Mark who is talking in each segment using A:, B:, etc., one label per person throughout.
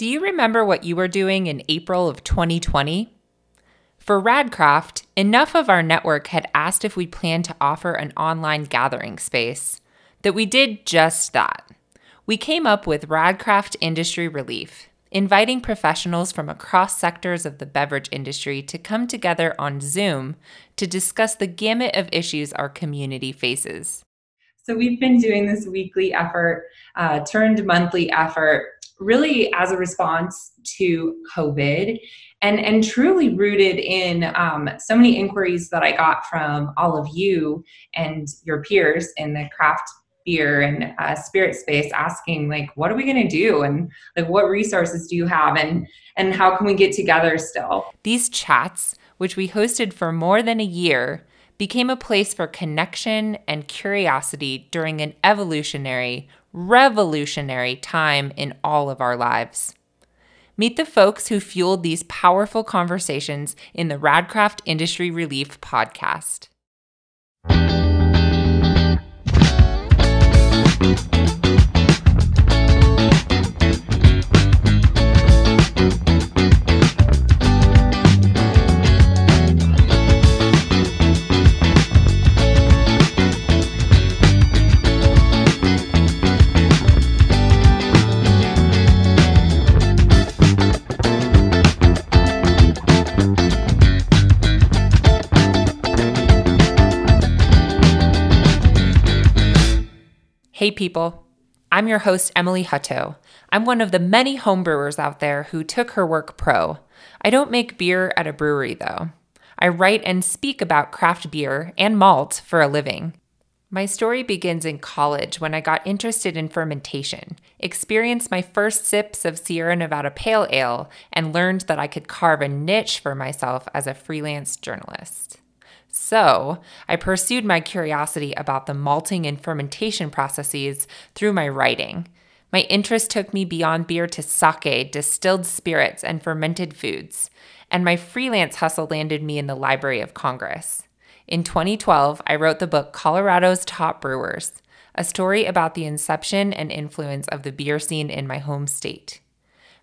A: Do you remember what you were doing in April of 2020? For Radcraft, enough of our network had asked if we planned to offer an online gathering space that we did just that. We came up with Radcraft Industry Relief, inviting professionals from across sectors of the beverage industry to come together on Zoom to discuss the gamut of issues our community faces.
B: So, we've been doing this weekly effort, uh, turned monthly effort, really as a response to COVID and, and truly rooted in um, so many inquiries that I got from all of you and your peers in the craft beer and uh, spirit space asking like what are we going to do? and like what resources do you have? and and how can we get together still?
A: These chats which we hosted for more than a year became a place for connection and curiosity during an evolutionary revolutionary time in all of our lives Meet the folks who fueled these powerful conversations in the Radcraft Industry Relief podcast. Hey, people. I'm your host, Emily Hutto. I'm one of the many homebrewers out there who took her work pro. I don't make beer at a brewery, though. I write and speak about craft beer and malt for a living. My story begins in college when I got interested in fermentation, experienced my first sips of Sierra Nevada Pale Ale, and learned that I could carve a niche for myself as a freelance journalist. So, I pursued my curiosity about the malting and fermentation processes through my writing. My interest took me beyond beer to sake, distilled spirits, and fermented foods. And my freelance hustle landed me in the Library of Congress. In 2012, I wrote the book Colorado's Top Brewers, a story about the inception and influence of the beer scene in my home state.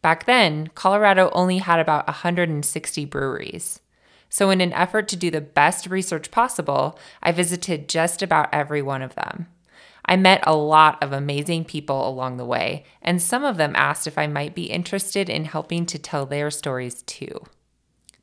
A: Back then, Colorado only had about 160 breweries. So, in an effort to do the best research possible, I visited just about every one of them. I met a lot of amazing people along the way, and some of them asked if I might be interested in helping to tell their stories too.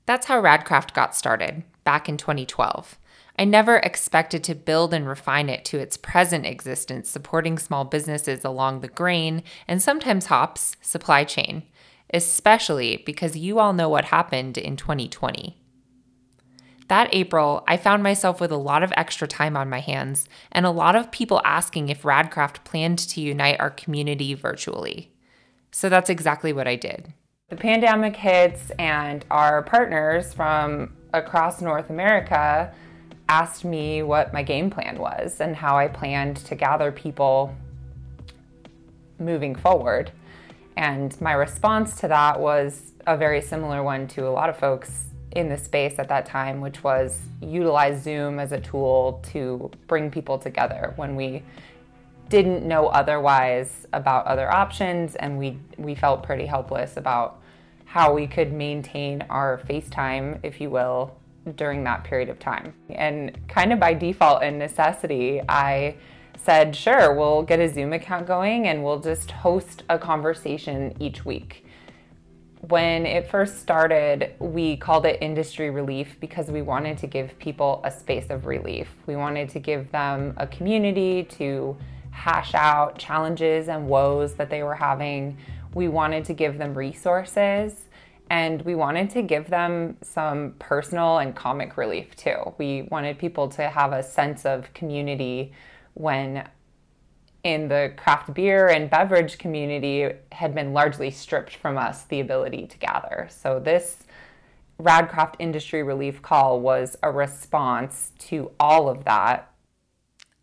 A: That's how Radcraft got started, back in 2012. I never expected to build and refine it to its present existence, supporting small businesses along the grain and sometimes hops supply chain, especially because you all know what happened in 2020. That April, I found myself with a lot of extra time on my hands and a lot of people asking if Radcraft planned to unite our community virtually. So that's exactly what I did.
B: The pandemic hits, and our partners from across North America asked me what my game plan was and how I planned to gather people moving forward. And my response to that was a very similar one to a lot of folks in the space at that time, which was utilize Zoom as a tool to bring people together when we didn't know otherwise about other options and we we felt pretty helpless about how we could maintain our FaceTime, if you will, during that period of time. And kind of by default and necessity, I said, sure, we'll get a Zoom account going and we'll just host a conversation each week when it first started, we called it industry relief because we wanted to give people a space of relief. We wanted to give them a community to hash out challenges and woes that they were having. We wanted to give them resources and we wanted to give them some personal and comic relief too. We wanted people to have a sense of community when in the craft beer and beverage community had been largely stripped from us the ability to gather. So this Radcraft Industry Relief Call was a response to all of that.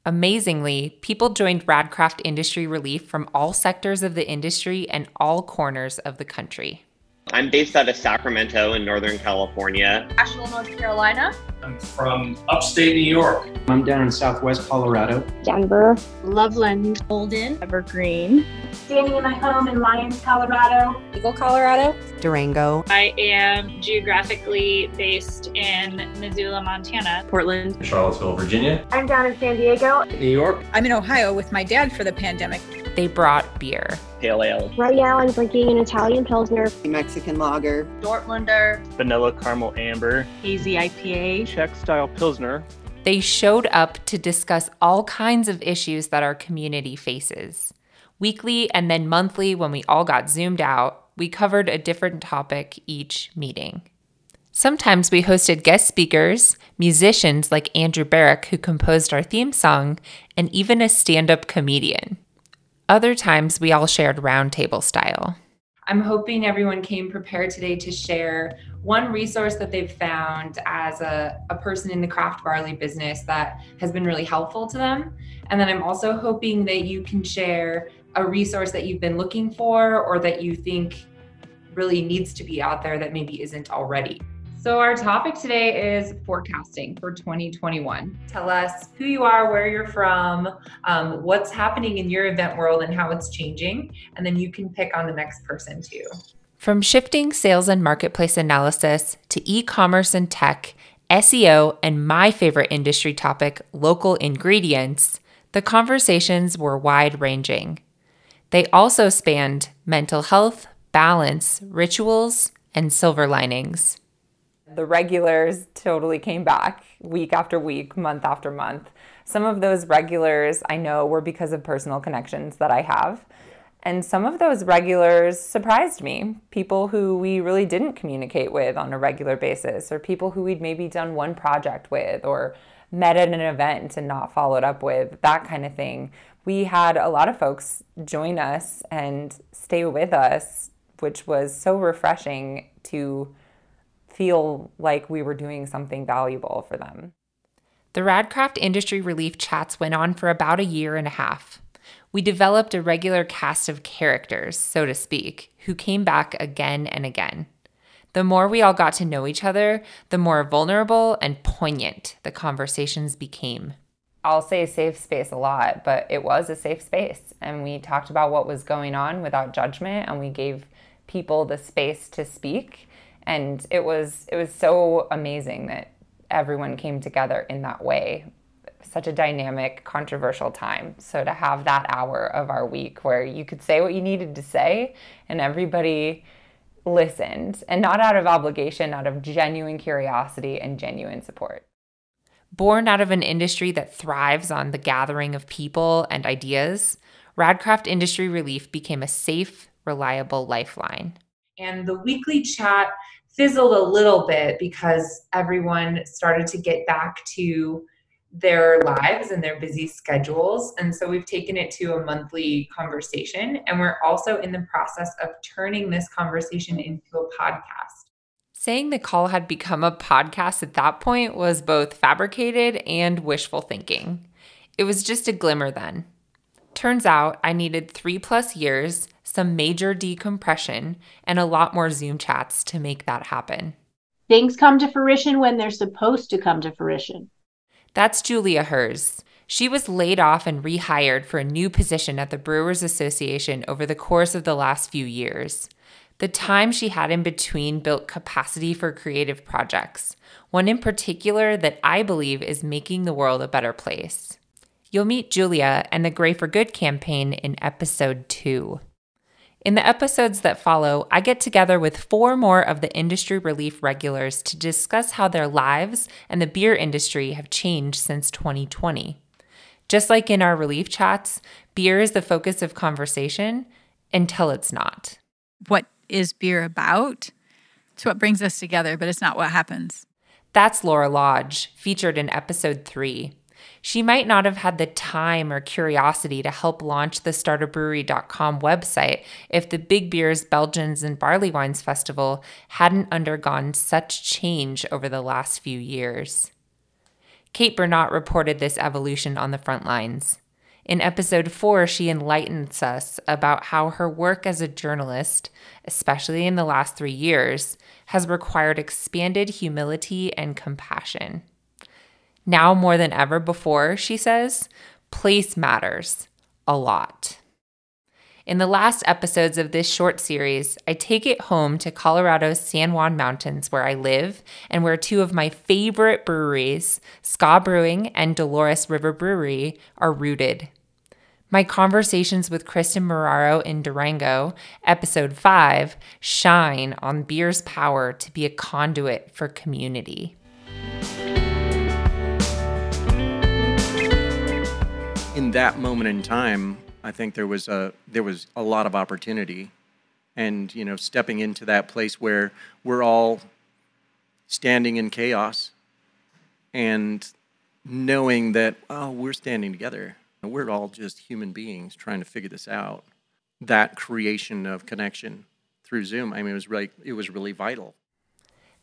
A: Amazingly, people joined Radcraft Industry Relief from all sectors of the industry and all corners of the country.
C: I'm based out of Sacramento in Northern California.
D: Asheville, North Carolina.
C: I'm from upstate New York.
D: I'm down in southwest Colorado.
E: Denver.
F: Loveland. Golden. Evergreen.
G: Standing in my home in Lyons, Colorado.
H: Eagle, Colorado.
I: Durango.
J: I am geographically based in Missoula, Montana.
K: Portland.
L: Charlottesville, Virginia.
G: I'm down in San Diego.
M: New York.
N: I'm in Ohio with my dad for the pandemic.
A: They brought beer.
O: Pale ale.
E: Right now I'm drinking an Italian Pilsner.
I: Mexican lager.
F: Dortmunder.
O: Vanilla caramel amber.
F: Hazy IPA.
O: Czech style Pilsner.
A: They showed up to discuss all kinds of issues that our community faces. Weekly and then monthly, when we all got zoomed out, we covered a different topic each meeting. Sometimes we hosted guest speakers, musicians like Andrew Barrick, who composed our theme song, and even a stand up comedian. Other times we all shared roundtable style. I'm hoping everyone came prepared today to share one resource that they've found as a, a person in the craft barley business that has been really helpful to them. And then I'm also hoping that you can share a resource that you've been looking for or that you think really needs to be out there that maybe isn't already. So, our topic today is forecasting for 2021. Tell us who you are, where you're from, um, what's happening in your event world, and how it's changing. And then you can pick on the next person too. From shifting sales and marketplace analysis to e commerce and tech, SEO, and my favorite industry topic, local ingredients, the conversations were wide ranging. They also spanned mental health, balance, rituals, and silver linings.
B: The regulars totally came back week after week, month after month. Some of those regulars I know were because of personal connections that I have. And some of those regulars surprised me. People who we really didn't communicate with on a regular basis, or people who we'd maybe done one project with, or met at an event and not followed up with, that kind of thing. We had a lot of folks join us and stay with us, which was so refreshing to feel like we were doing something valuable for them.
A: The Radcraft Industry Relief Chats went on for about a year and a half. We developed a regular cast of characters, so to speak, who came back again and again. The more we all got to know each other, the more vulnerable and poignant the conversations became.
B: I'll say safe space a lot, but it was a safe space. And we talked about what was going on without judgment, and we gave people the space to speak and it was it was so amazing that everyone came together in that way. Such a dynamic controversial time. So to have that hour of our week where you could say what you needed to say and everybody listened and not out of obligation out of genuine curiosity and genuine support.
A: Born out of an industry that thrives on the gathering of people and ideas radcraft industry relief became a safe reliable lifeline. And the weekly chat fizzled a little bit because everyone started to get back to their lives and their busy schedules. And so we've taken it to a monthly conversation. And we're also in the process of turning this conversation into a podcast. Saying the call had become a podcast at that point was both fabricated and wishful thinking. It was just a glimmer then. Turns out I needed three plus years, some major decompression, and a lot more Zoom chats to make that happen.
K: Things come to fruition when they're supposed to come to fruition.
A: That's Julia Herz. She was laid off and rehired for a new position at the Brewers Association over the course of the last few years. The time she had in between built capacity for creative projects, one in particular that I believe is making the world a better place. You'll meet Julia and the Gray for Good campaign in episode two. In the episodes that follow, I get together with four more of the industry relief regulars to discuss how their lives and the beer industry have changed since 2020. Just like in our relief chats, beer is the focus of conversation until it's not.
N: What is beer about? It's what brings us together, but it's not what happens.
A: That's Laura Lodge, featured in episode three. She might not have had the time or curiosity to help launch the startabrewery.com website if the Big Beers, Belgians, and Barley Wines Festival hadn't undergone such change over the last few years. Kate Bernot reported this evolution on the front lines. In episode four, she enlightens us about how her work as a journalist, especially in the last three years, has required expanded humility and compassion. Now more than ever before, she says, place matters a lot. In the last episodes of this short series, I take it home to Colorado's San Juan Mountains, where I live and where two of my favorite breweries, Ska Brewing and Dolores River Brewery, are rooted. My conversations with Kristen Marraro in Durango, episode 5, shine on beer's power to be a conduit for community.
H: In that moment in time, I think there was a there was a lot of opportunity, and you know, stepping into that place where we're all standing in chaos, and knowing that oh, we're standing together. We're all just human beings trying to figure this out. That creation of connection through Zoom, I mean, it was really it was really vital.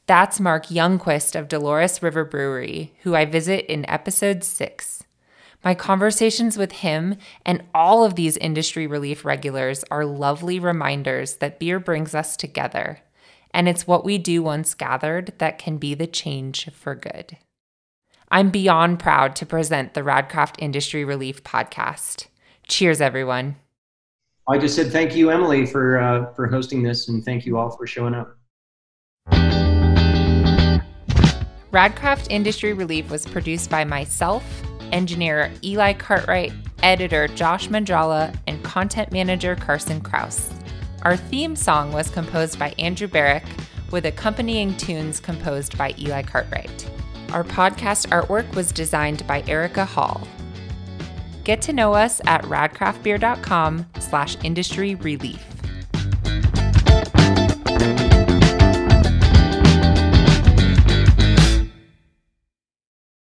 A: That's Mark Youngquist of Dolores River Brewery, who I visit in episode six. My conversations with him and all of these industry relief regulars are lovely reminders that beer brings us together, and it's what we do once gathered that can be the change for good. I'm beyond proud to present the Radcraft Industry Relief podcast. Cheers, everyone.
D: I just said thank you, Emily, for uh, for hosting this, and thank you all for showing up.
A: Radcraft Industry Relief was produced by myself, engineer Eli Cartwright, editor Josh Mandrala, and content manager Carson Kraus. Our theme song was composed by Andrew Barrick, with accompanying tunes composed by Eli Cartwright. Our podcast artwork was designed by Erica Hall. Get to know us at radcraftbeer.com slash industry relief.